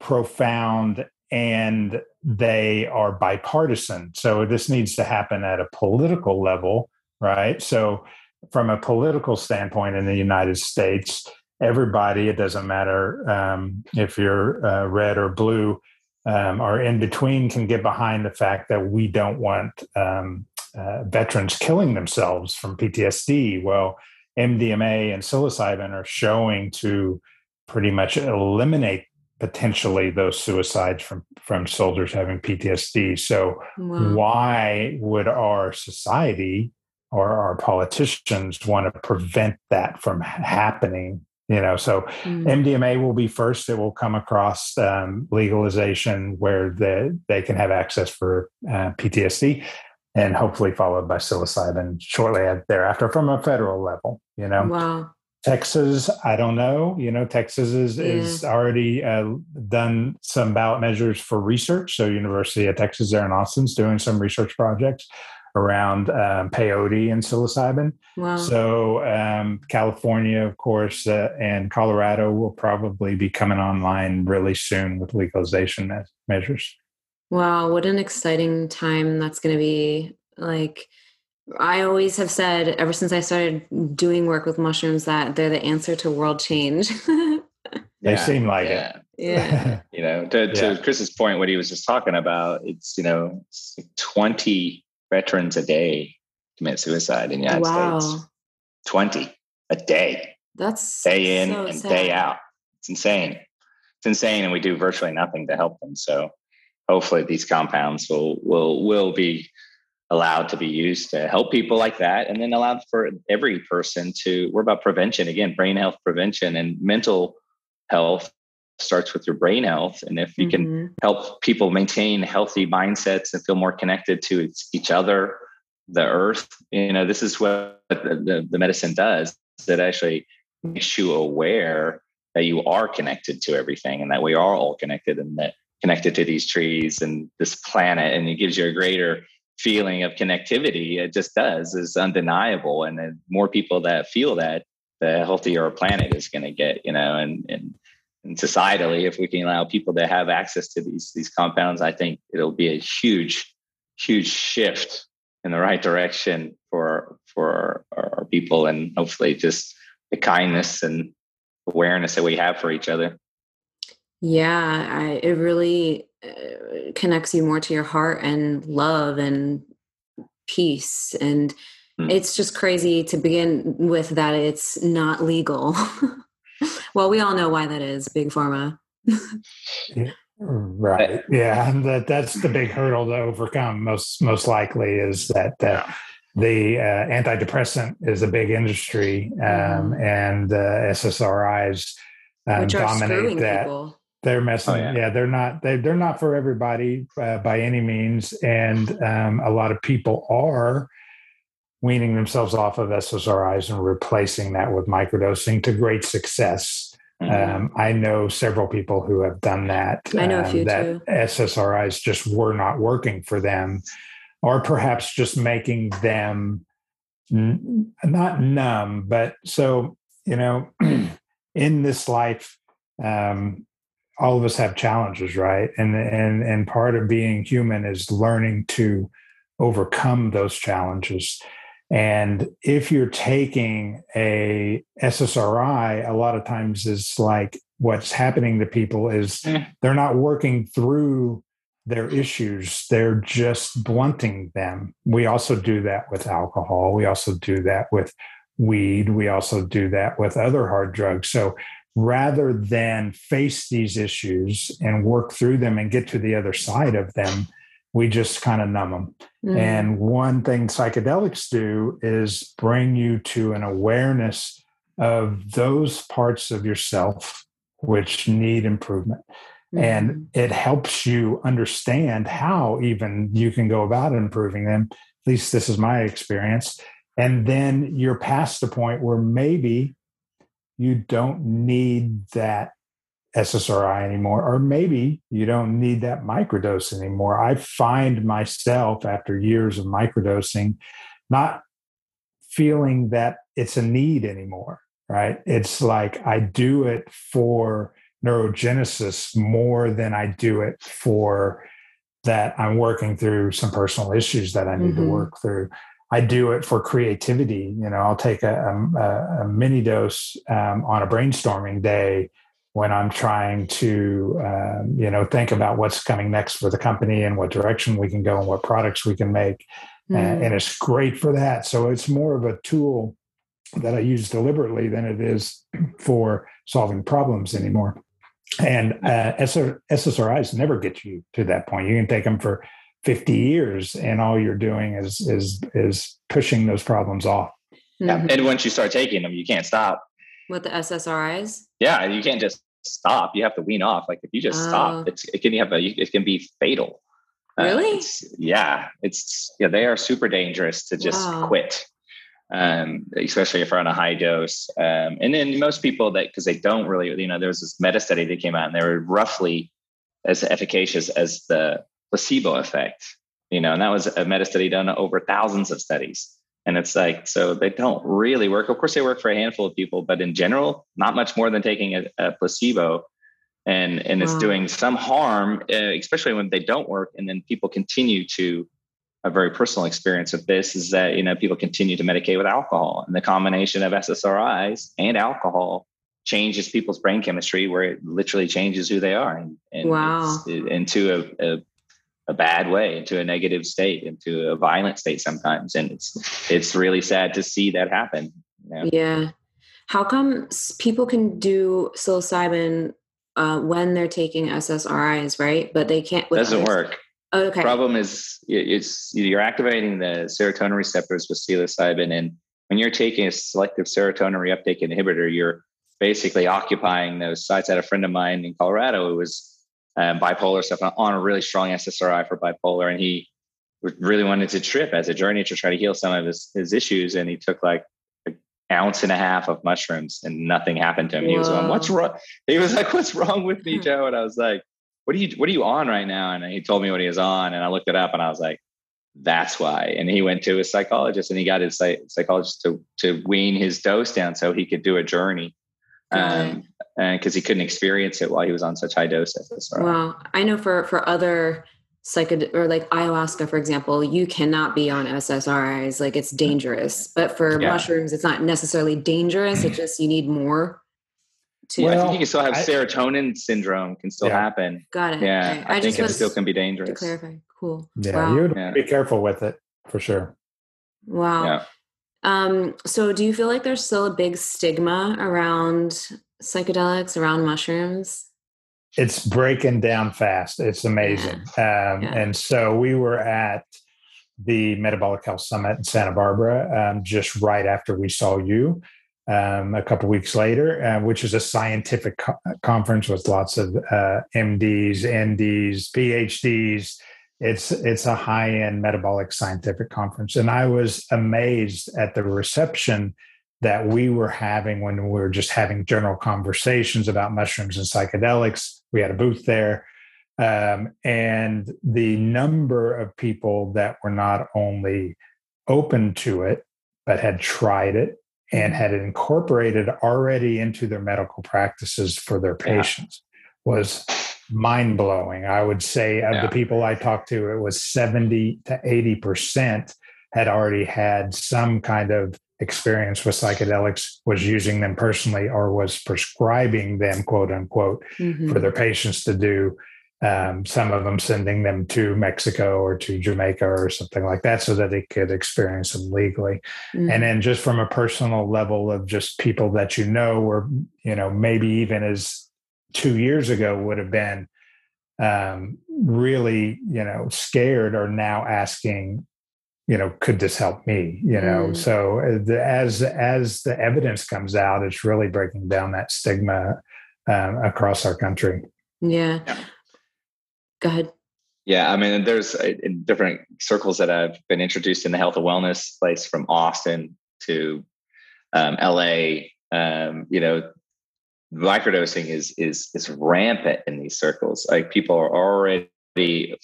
profound and they are bipartisan. So this needs to happen at a political level, right? So from a political standpoint in the United States, everybody, it doesn't matter um, if you're uh, red or blue um, or in between, can get behind the fact that we don't want um, uh, veterans killing themselves from PTSD. Well, MDMA and psilocybin are showing to pretty much eliminate potentially those suicides from from soldiers having PTSD. So wow. why would our society or our politicians want to prevent that from happening you know so mm. mdma will be first. It will come across um, legalization where the, they can have access for uh, ptsd and hopefully followed by psilocybin shortly thereafter from a federal level you know. Wow. Texas i don't know you know texas is, yeah. is already uh, done some ballot measures for research. So university of texas there in austin's doing some research projects around um, peyote and psilocybin. Wow. So um, California, of course, uh, and Colorado will probably be coming online really soon with legalization me- measures. Wow, what an exciting time that's going to be! Like. I always have said ever since I started doing work with mushrooms that they're the answer to world change. they yeah, seem like yeah. it. Yeah. you know, to, to yeah. Chris's point, what he was just talking about, it's, you know, 20 veterans a day commit suicide in the United wow. States. 20 a day. That's day in so and sad. day out. It's insane. It's insane. And we do virtually nothing to help them. So hopefully these compounds will will will be allowed to be used to help people like that and then allowed for every person to we're about prevention again brain health prevention and mental health starts with your brain health. And if you mm-hmm. can help people maintain healthy mindsets and feel more connected to each other, the earth, you know, this is what the, the, the medicine does that actually makes you aware that you are connected to everything and that we are all connected and that connected to these trees and this planet. And it gives you a greater feeling of connectivity. It just does, is undeniable. And the more people that feel that, the healthier our planet is going to get, you know, and, and and societally, if we can allow people to have access to these these compounds, I think it'll be a huge, huge shift in the right direction for for our, our people, and hopefully just the kindness and awareness that we have for each other. Yeah, I, it really uh, connects you more to your heart and love and peace and mm. it's just crazy to begin with that it's not legal Well, we all know why that is, big pharma. yeah, right. Yeah, that that's the big hurdle to overcome. Most most likely is that uh, the uh, antidepressant is a big industry, um, mm. and uh, SSRIs um, dominate that. People. They're messing. Oh, yeah. yeah. they're not. They they're not for everybody uh, by any means, and um, a lot of people are weaning themselves off of SSRIs and replacing that with microdosing to great success. Mm-hmm. Um, I know several people who have done that. I know a few um, that too. SSRIs just were not working for them, or perhaps just making them n- not numb, but so you know, in this life, um, all of us have challenges, right? And and and part of being human is learning to overcome those challenges. And if you're taking a SSRI, a lot of times it's like what's happening to people is mm. they're not working through their issues, they're just blunting them. We also do that with alcohol. We also do that with weed. We also do that with other hard drugs. So rather than face these issues and work through them and get to the other side of them, we just kind of numb them. Mm. And one thing psychedelics do is bring you to an awareness of those parts of yourself which need improvement. Mm. And it helps you understand how even you can go about improving them. At least this is my experience. And then you're past the point where maybe you don't need that SSRI anymore, or maybe you don't need that microdose anymore. I find myself after years of microdosing not feeling that it's a need anymore, right? It's like I do it for neurogenesis more than I do it for that I'm working through some personal issues that I need mm-hmm. to work through. I do it for creativity. You know, I'll take a, a, a mini dose um, on a brainstorming day when I'm trying to, um, you know, think about what's coming next for the company and what direction we can go and what products we can make. Mm. And, and it's great for that. So it's more of a tool that I use deliberately than it is for solving problems anymore. And uh, SSRIs never get you to that point. You can take them for 50 years, and all you're doing is is is pushing those problems off. Mm-hmm. And once you start taking them, you can't stop. With the SSRIs? Yeah, you can't just stop. You have to wean off. Like if you just oh. stop, it's, it can have a, it can be fatal. Uh, really? Uh, it's, yeah. It's, yeah, they are super dangerous to just wow. quit. Um, especially if you're on a high dose. Um, and then most people that, cause they don't really, you know, there was this meta study that came out and they were roughly as efficacious as the placebo effect, you know, and that was a meta study done over thousands of studies. And it's like, so they don't really work. Of course, they work for a handful of people, but in general, not much more than taking a, a placebo. And, and it's wow. doing some harm, uh, especially when they don't work. And then people continue to, a very personal experience of this is that, you know, people continue to medicate with alcohol. And the combination of SSRIs and alcohol changes people's brain chemistry where it literally changes who they are and, and wow. into a, a a bad way into a negative state into a violent state sometimes. And it's it's really sad to see that happen you know? yeah. How come people can do psilocybin uh, when they're taking ssris right? But they can't doesn't others? work. Oh, okay. Problem is it's you're activating the serotonin receptors with psilocybin and when you're taking a selective serotonin reuptake inhibitor you're basically occupying those sites. I had a friend of mine in colorado who was um, bipolar stuff on a really strong SSRI for bipolar, and he really wanted to trip as a journey to try to heal some of his his issues, and he took like an ounce and a half of mushrooms, and nothing happened to him. Whoa. He was going, "What's wrong?" He was like, "What's wrong with me, hmm. Joe?" And I was like, "What are you What are you on right now?" And he told me what he was on, and I looked it up, and I was like, "That's why." And he went to a psychologist, and he got his psychologist to to wean his dose down so he could do a journey. Um, because he couldn't experience it while he was on such high doses. Well, I know for for other psychedelic or like ayahuasca, for example, you cannot be on SSRIs. Like it's dangerous. But for yeah. mushrooms, it's not necessarily dangerous. It's just you need more. To well, I think you can still have I, serotonin syndrome can still yeah. happen. Got it. Yeah, I, I, think it still can be dangerous. To clarify, cool. Yeah, wow. you yeah. be careful with it for sure. Wow. Yeah. Um, so do you feel like there's still a big stigma around psychedelics, around mushrooms? it's breaking down fast. It's amazing. Yeah. Um, yeah. And so we were at the Metabolic Health Summit in Santa Barbara um, just right after we saw you. Um, a couple weeks later, uh, which is a scientific co- conference with lots of uh, MDs, NDs, PhDs. It's it's a high end metabolic scientific conference, and I was amazed at the reception that we were having when we were just having general conversations about mushrooms and psychedelics. We had a booth there. Um, and the number of people that were not only open to it, but had tried it and mm-hmm. had incorporated already into their medical practices for their patients yeah. was mind blowing. I would say of yeah. the people I talked to, it was 70 to 80% had already had some kind of experience with psychedelics was using them personally or was prescribing them quote unquote mm-hmm. for their patients to do um, some of them sending them to mexico or to jamaica or something like that so that they could experience them legally mm-hmm. and then just from a personal level of just people that you know or you know maybe even as two years ago would have been um, really you know scared or now asking you know could this help me you know mm. so uh, the, as as the evidence comes out it's really breaking down that stigma um, across our country yeah. yeah. go ahead yeah i mean there's uh, in different circles that i've been introduced in the health and wellness place from austin to um, la um, you know microdosing is is is rampant in these circles like people are already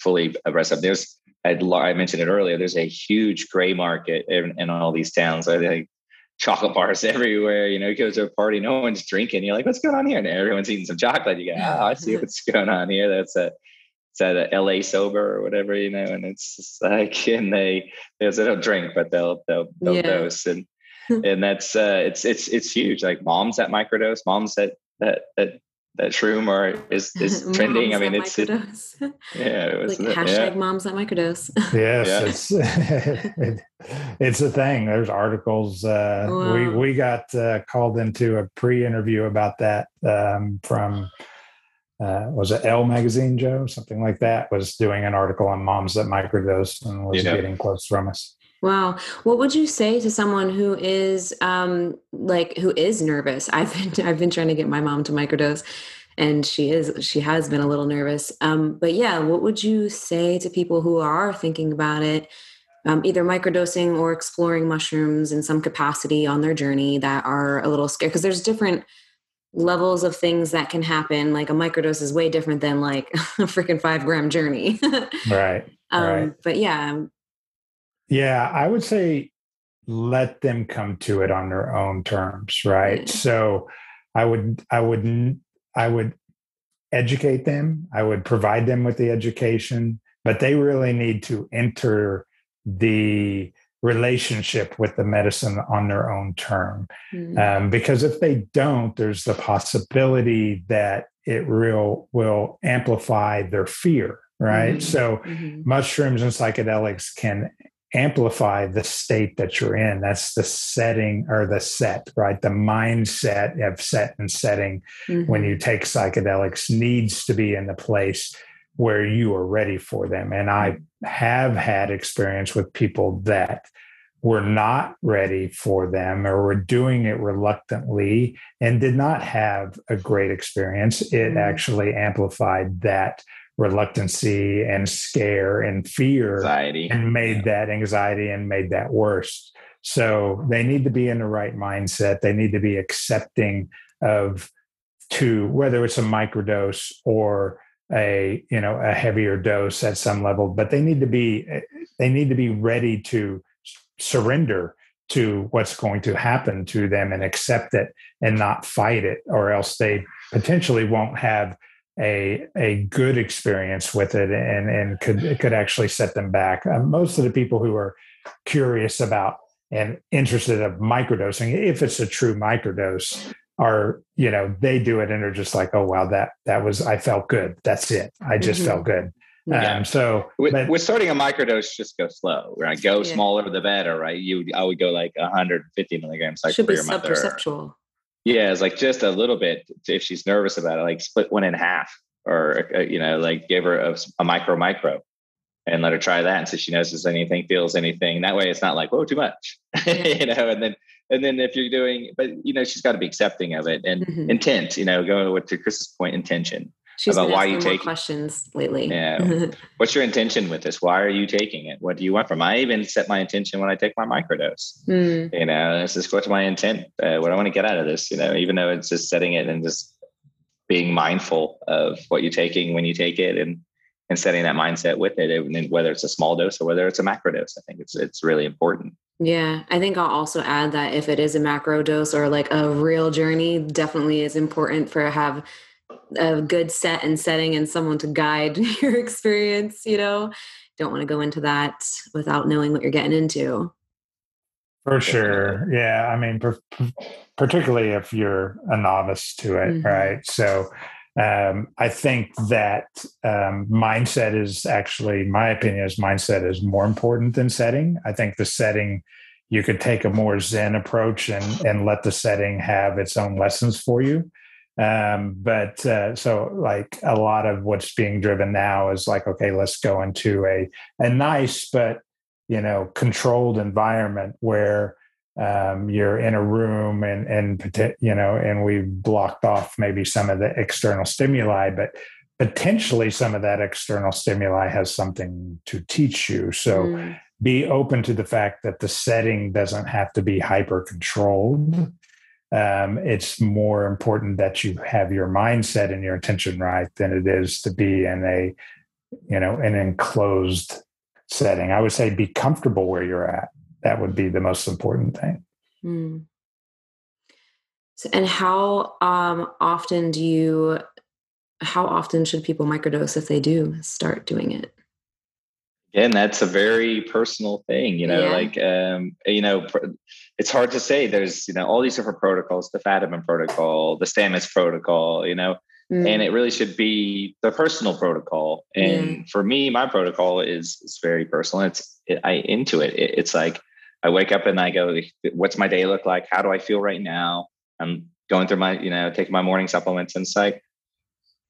fully abreast of there's I'd, i mentioned it earlier. There's a huge gray market in, in all these towns. I think chocolate bars everywhere. You know, you go to a party, no one's drinking. You're like, what's going on here? And everyone's eating some chocolate. You go, oh, I see what's going on here. That's a it's at a LA sober or whatever, you know, and it's like, and they, they don't drink, but they'll, they'll, they'll yeah. dose. And, and that's, uh, it's, it's, it's huge. Like moms that microdose, moms that, that, that that shroom or is is trending. I mean, it's it, yeah, it was like hashtag yeah. moms at microdose. yes, yeah. it's it, it's a thing. There's articles. Uh, wow. We we got uh, called into a pre-interview about that um, from. Uh, was it Elle magazine, Joe? Something like that was doing an article on moms that microdose and was yeah. getting quotes from us. Wow. What would you say to someone who is um like who is nervous? I've been I've been trying to get my mom to microdose and she is she has been a little nervous. Um but yeah, what would you say to people who are thinking about it? Um, either microdosing or exploring mushrooms in some capacity on their journey that are a little scared because there's different levels of things that can happen like a microdose is way different than like a freaking five gram journey right um, right. but yeah yeah, I would say let them come to it on their own terms, right? Yeah. So I would I would I would educate them, I would provide them with the education, but they really need to enter the relationship with the medicine on their own term. Mm-hmm. Um, because if they don't, there's the possibility that it real will amplify their fear, right? Mm-hmm. So mm-hmm. mushrooms and psychedelics can amplify the state that you're in. That's the setting or the set, right? The mindset of set and setting mm-hmm. when you take psychedelics needs to be in the place where you are ready for them. And I have had experience with people that were not ready for them or were doing it reluctantly and did not have a great experience. It mm-hmm. actually amplified that reluctancy and scare and fear anxiety. and made yeah. that anxiety and made that worse so they need to be in the right mindset they need to be accepting of to whether it's a microdose or a you know a heavier dose at some level but they need to be eh, they need to be ready to surrender to what's going to happen to them and accept it and not fight it or else they potentially won't have a a good experience with it and and could it could actually set them back. Uh, most of the people who are curious about and interested of microdosing, if it's a true microdose, are you know they do it and they're just like, oh wow, that that was I felt good. That's it. I just mm-hmm. felt good. Yeah. Um, so with, but, with, starting a microdose, just go slow, right? Go yeah. smaller the better, right? You I would go like 150 milligrams like should be sub-perceptual. Yeah, it's like just a little bit if she's nervous about it, like split one in half. or uh, you know, like give her a, a micro micro and let her try that and see if she notices anything, feels anything. That way, it's not like whoa, too much, you know. And then and then if you're doing, but you know, she's got to be accepting of it and mm-hmm. intent. You know, going with to Chris's point, intention. She's about why you take questions lately. Yeah. What's your intention with this? Why are you taking it? What do you want from? I even set my intention when I take my microdose. Mm. You know, this is what's my intent. Uh, what I want to get out of this. You know, even though it's just setting it and just being mindful of what you're taking when you take it and and setting that mindset with it, and whether it's a small dose or whether it's a macro dose. I think it's it's really important. Yeah, I think I'll also add that if it is a macro dose or like a real journey, definitely is important for have a good set and setting and someone to guide your experience. You know, don't want to go into that without knowing what you're getting into. For sure, yeah. I mean, per- particularly if you're a novice to it, mm-hmm. right? So um, I think that um, mindset is actually, my opinion is mindset is more important than setting. I think the setting, you could take a more Zen approach and, and let the setting have its own lessons for you. Um, but uh, so, like a lot of what's being driven now is like, okay, let's go into a a nice but you know controlled environment where um, you're in a room and and you know and we've blocked off maybe some of the external stimuli but potentially some of that external stimuli has something to teach you so mm. be open to the fact that the setting doesn't have to be hyper controlled um, it's more important that you have your mindset and your intention right than it is to be in a you know an enclosed setting i would say be comfortable where you're at that would be the most important thing. Mm. So, and how um, often do you? How often should people microdose if they do start doing it? Again, that's a very personal thing. You know, yeah. like um, you know, it's hard to say. There's you know all these different protocols: the Fadiman protocol, the Stamets protocol. You know, Mm. and it really should be the personal protocol and for me my protocol is is very personal it's it, i into it. it. it's like I wake up and I go, what's my day look like? How do I feel right now? I'm going through my, you know, taking my morning supplements and it's like,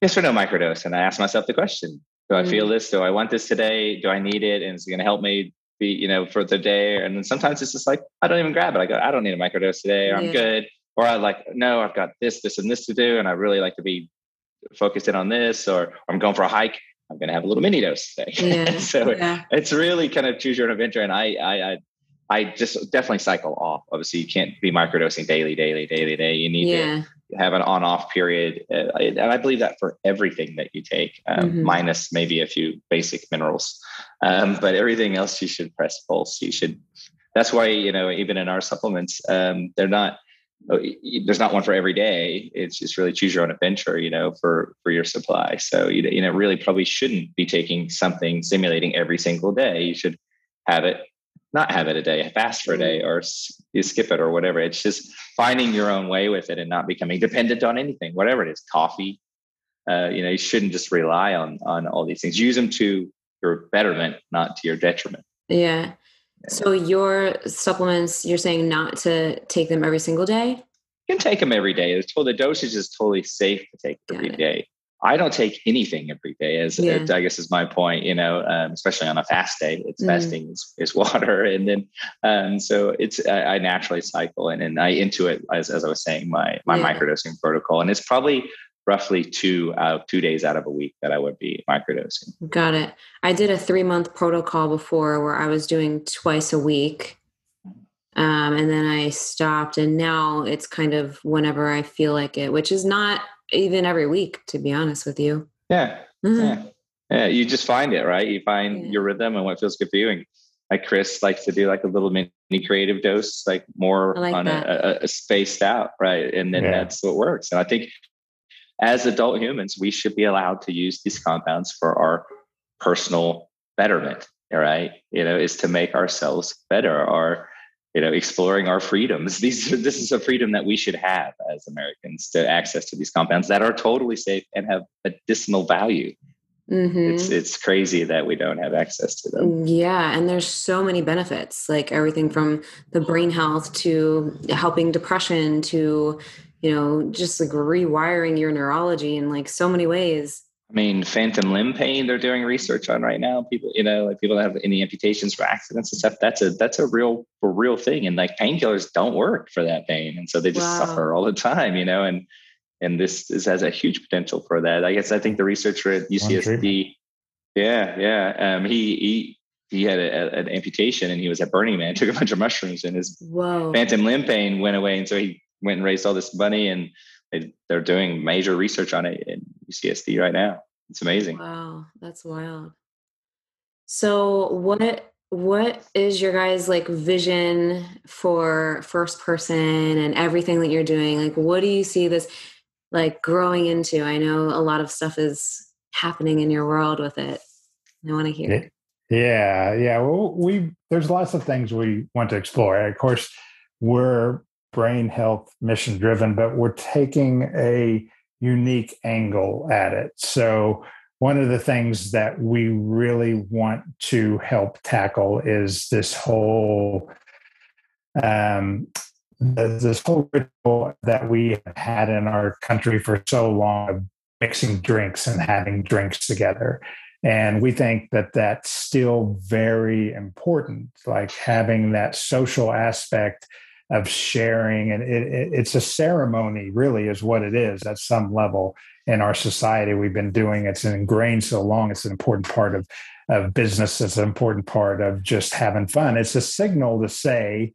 yes or no microdose. And I ask myself the question, do I feel mm. this? Do I want this today? Do I need it? And is it going to help me be, you know, for the day? And then sometimes it's just like, I don't even grab it. I go, I don't need a microdose today or I'm good. Or I like, no, I've got this, this, and this to do. And I really like to be focused in on this, or I'm going for a hike. I'm going to have a little mini dose today. Yeah. so yeah. it's really kind of choose your own adventure. And I, I, I I just definitely cycle off. Obviously, you can't be microdosing daily, daily, daily, day. You need yeah. to have an on-off period, uh, and I believe that for everything that you take, um, mm-hmm. minus maybe a few basic minerals, um, but everything else you should press pulse. You should. That's why you know even in our supplements, um, they're not. Oh, there's not one for every day. It's just really choose your own adventure, you know, for for your supply. So you you know really probably shouldn't be taking something simulating every single day. You should have it not have it a day, fast for a day, mm-hmm. or you skip it or whatever. It's just finding your own way with it and not becoming dependent on anything, whatever it is. Coffee, uh, you know, you shouldn't just rely on on all these things. Use them to your betterment, not to your detriment. Yeah. So your supplements, you're saying not to take them every single day. You can take them every day. It's the dosage is totally safe to take every day. I don't take anything every day, as yeah. I guess is my point. You know, um, especially on a fast day, it's mm. fasting is, is, water, and then um, so it's I, I, naturally cycle and and I into it as, as I was saying my my yeah. microdosing protocol, and it's probably roughly two uh, two days out of a week that I would be microdosing. Got it. I did a three month protocol before where I was doing twice a week. Um, and then I stopped, and now it's kind of whenever I feel like it, which is not even every week, to be honest with you. Yeah. Mm-hmm. Yeah. Yeah. You just find it, right? You find yeah. your rhythm and what feels good for you. And like Chris likes to do like a little mini creative dose, like more like on a, a, a, spaced out, right? And then yeah. that's what works. And I think as adult humans, we should be allowed to use these compounds for our personal betterment, right? You know, is to make ourselves better, our you know exploring our freedoms. These this is a freedom that we should have as americans to access to these compounds that are totally safe and have medicinal value. Mm-hmm. it's it's crazy that we don't have access to them. Yeah and there's so many benefits like everything from the brain health to helping depression to you know just like rewiring your neurology in like so many ways I mean, phantom limb pain they're doing research on right now. People, you know, like people that have any amputations for accidents and stuff. That's a that's a real a real thing. And like painkillers don't work for that pain. And so they just wow. suffer all the time, you know, and and this, this has a huge potential for that. I guess I think the researcher at UCSD, yeah, yeah. Um, he he he had a, a, an amputation and he was at Burning Man, took a bunch of mushrooms and his Whoa. phantom limb pain went away. And so he went and raised all this money and they, they're doing major research on it in UCSD right now. It's amazing. Wow, that's wild. So what what is your guys like vision for first person and everything that you're doing? Like what do you see this like growing into? I know a lot of stuff is happening in your world with it. I want to hear. Yeah, yeah. Well, we there's lots of things we want to explore. Of course, we're brain health mission driven, but we're taking a unique angle at it. So one of the things that we really want to help tackle is this whole um, this whole ritual that we have had in our country for so long of mixing drinks and having drinks together. And we think that that's still very important, like having that social aspect of sharing. And it, it, it's a ceremony, really, is what it is at some level in our society. We've been doing it's ingrained so long. It's an important part of, of business, it's an important part of just having fun. It's a signal to say,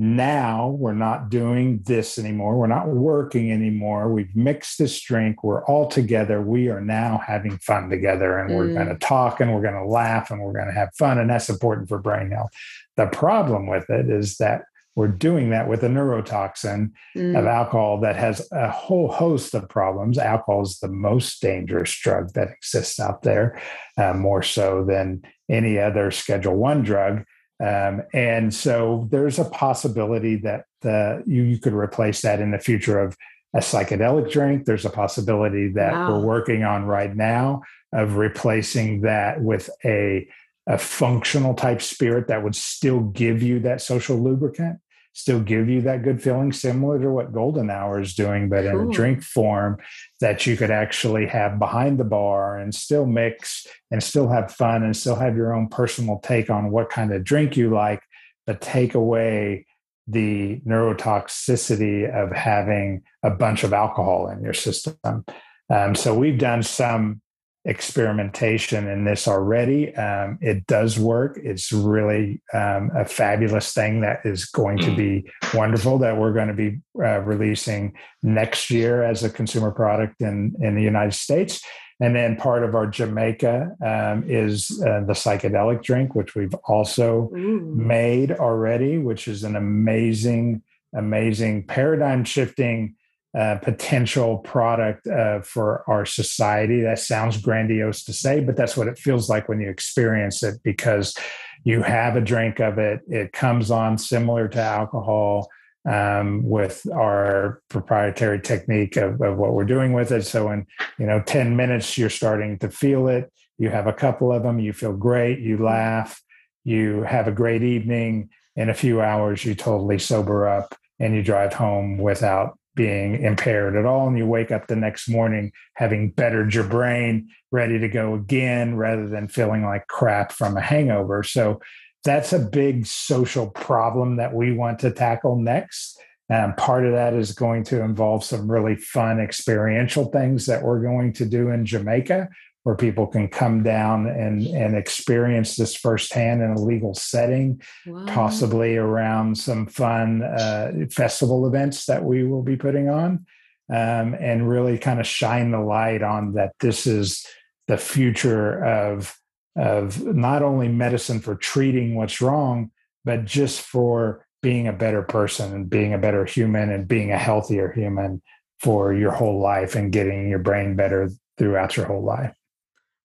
now we're not doing this anymore. We're not working anymore. We've mixed this drink. We're all together. We are now having fun together and mm. we're going to talk and we're going to laugh and we're going to have fun. And that's important for brain health. The problem with it is that we're doing that with a neurotoxin mm. of alcohol that has a whole host of problems. Alcohol is the most dangerous drug that exists out there, uh, more so than any other Schedule One drug um, and so there's a possibility that uh, you, you could replace that in the future of a psychedelic drink. There's a possibility that wow. we're working on right now of replacing that with a, a functional type spirit that would still give you that social lubricant still give you that good feeling similar to what golden hour is doing but cool. in a drink form that you could actually have behind the bar and still mix and still have fun and still have your own personal take on what kind of drink you like but take away the neurotoxicity of having a bunch of alcohol in your system um, so we've done some experimentation in this already. Um, it does work. It's really um, a fabulous thing that is going to be wonderful that we're going to be uh, releasing next year as a consumer product in, in the United States. And then part of our Jamaica um, is uh, the psychedelic drink, which we've also Ooh. made already, which is an amazing, amazing paradigm shifting potential product uh, for our society. That sounds grandiose to say, but that's what it feels like when you experience it because you have a drink of it. It comes on similar to alcohol um, with our proprietary technique of, of what we're doing with it. So in you know 10 minutes, you're starting to feel it. You have a couple of them, you feel great, you laugh, you have a great evening. In a few hours, you totally sober up and you drive home without being impaired at all. And you wake up the next morning having bettered your brain, ready to go again, rather than feeling like crap from a hangover. So that's a big social problem that we want to tackle next. And part of that is going to involve some really fun experiential things that we're going to do in Jamaica, where people can come down and, and experience this firsthand in a legal setting, wow. possibly around some fun uh, festival events that we will be putting on, um, and really kind of shine the light on that this is the future of, of not only medicine for treating what's wrong, but just for being a better person and being a better human and being a healthier human for your whole life and getting your brain better throughout your whole life.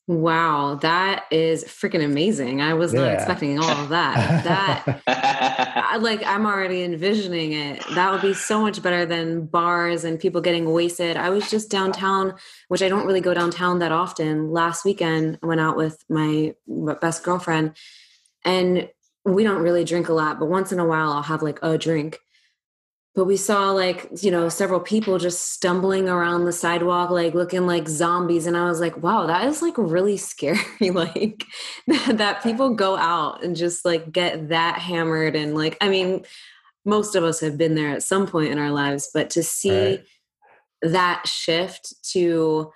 Wow, that is freaking amazing. I was yeah. not expecting all of that. That like I'm already envisioning it. That would be so much better than bars and people getting wasted. I was just downtown, which I don't really go downtown that often. Last weekend I went out with my best girlfriend and we don't really drink a lot, but once in a while I'll have like a drink. But we saw like you know several people just stumbling around the sidewalk like looking like zombies and i was like wow that is like really scary like that people go out and just like get that hammered and like i mean most of us have been there at some point in our lives but to see right. that shift to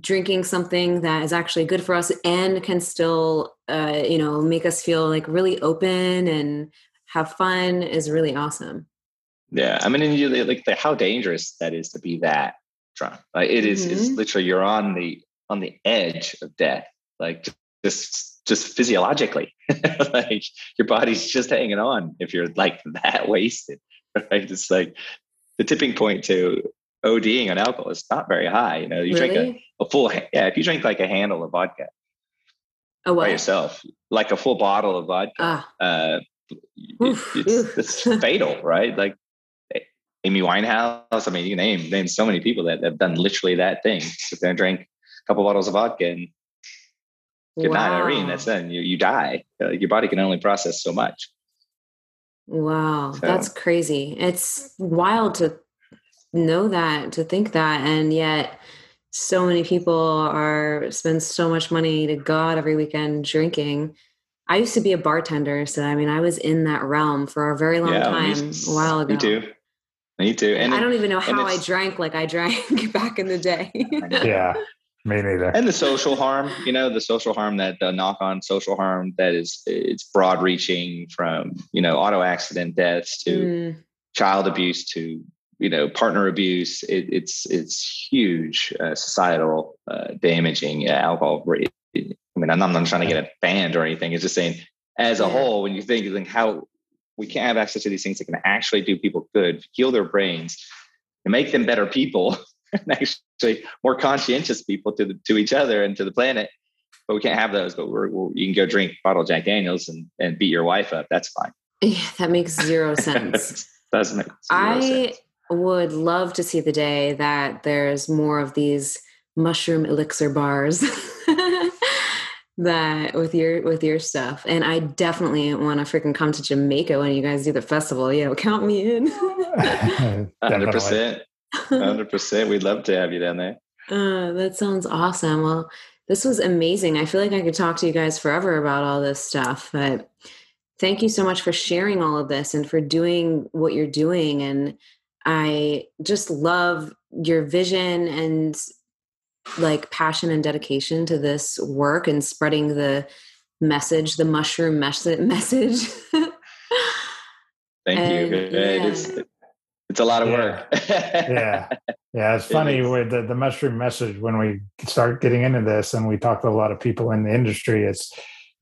drinking something that is actually good for us and can still uh, you know make us feel like really open and have fun is really awesome yeah, I mean, you, like the, how dangerous that is to be that drunk. Like it is, mm-hmm. it's literally you're on the on the edge of death. Like just just physiologically, like your body's just hanging on if you're like that wasted. Right? It's like the tipping point to ODing on alcohol is not very high. You know, you really? drink a, a full yeah. If you drink like a handle of vodka, oh, by yourself, like a full bottle of vodka. Ah. Uh, Oof, it's, it's fatal, right? Like Amy Winehouse. I mean, you name name so many people that have done literally that thing. Sit there and drink a couple bottles of vodka and good wow. night, Irene. That's then you you die. Uh, your body can only process so much. Wow, so. that's crazy. It's wild to know that, to think that, and yet so many people are spend so much money to God every weekend drinking. I used to be a bartender, so I mean, I was in that realm for a very long yeah, time a while ago. Me too. Me too. And I don't even know how I drank like I drank back in the day. yeah, me neither. And the social harm, you know, the social harm that the knock on social harm that is it's broad reaching from, you know, auto accident deaths to mm. child abuse to, you know, partner abuse. It, it's it's huge uh, societal uh, damaging uh, alcohol. I mean, I'm not trying to get it banned or anything. It's just saying as a yeah. whole, when you think like how we can't have access to these things that can actually do people good, heal their brains, and make them better people, and actually more conscientious people to the, to each other and to the planet. But we can't have those. But we're, we're, you can go drink bottle Jack Daniels and, and beat your wife up. That's fine. Yeah, that makes zero sense. Doesn't make I sense. would love to see the day that there's more of these mushroom elixir bars that with your with your stuff. And i definitely want to freaking come to jamaica when you guys do the festival. You know count me in. 100% 100% we'd love to have you down there. Uh, that sounds awesome. Well this was amazing. I feel like i could talk to you guys forever about all this stuff but thank you so much for sharing all of this and for doing what you're doing. And i just love your vision and like passion and dedication to this work and spreading the message, the mushroom mes- message. Thank and, you. Yeah. It's, it's a lot of yeah. work. yeah. Yeah. It's funny it with the, the mushroom message when we start getting into this and we talk to a lot of people in the industry, it's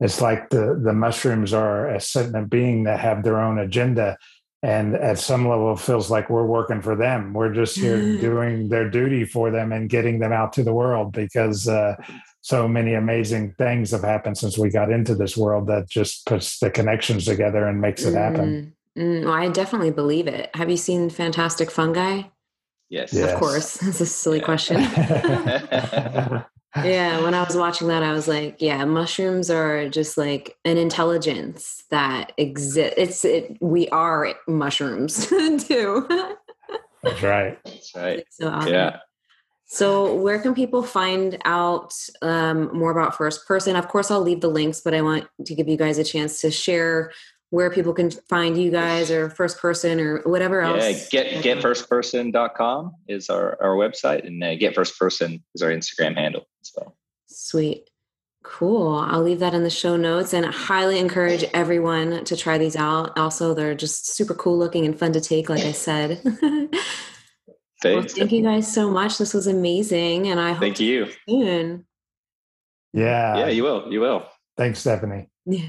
it's like the the mushrooms are a sentient being that have their own agenda and at some level feels like we're working for them. We're just here doing their duty for them and getting them out to the world because uh, so many amazing things have happened since we got into this world that just puts the connections together and makes it happen. Mm, mm, well, i definitely believe it. Have you seen fantastic fungi? Yes, yes. of course. It's a silly yeah. question yeah when i was watching that i was like yeah mushrooms are just like an intelligence that exists it's it we are mushrooms too. That's right. That's right. So awesome. yeah. So where can people find out um, more about first person? Of course i'll leave the links but i want to give you guys a chance to share where people can find you guys or first person or whatever else. Yeah, get getfirstperson.com is our, our website and uh, get first person is our Instagram handle as well. Sweet. Cool. I'll leave that in the show notes and I highly encourage everyone to try these out. Also, they're just super cool looking and fun to take, like I said. well, thank you guys so much. This was amazing. And I hope thank you soon. Yeah. Yeah, you will. You will. Thanks, Stephanie. Yeah.